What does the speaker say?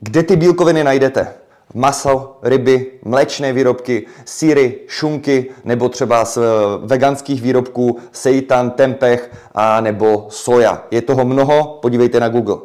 Kde ty bílkoviny najdete? Maso, ryby, mléčné výrobky, síry, šunky nebo třeba z eh, veganských výrobků seitan, tempeh a nebo soja. Je toho mnoho, podívejte na Google.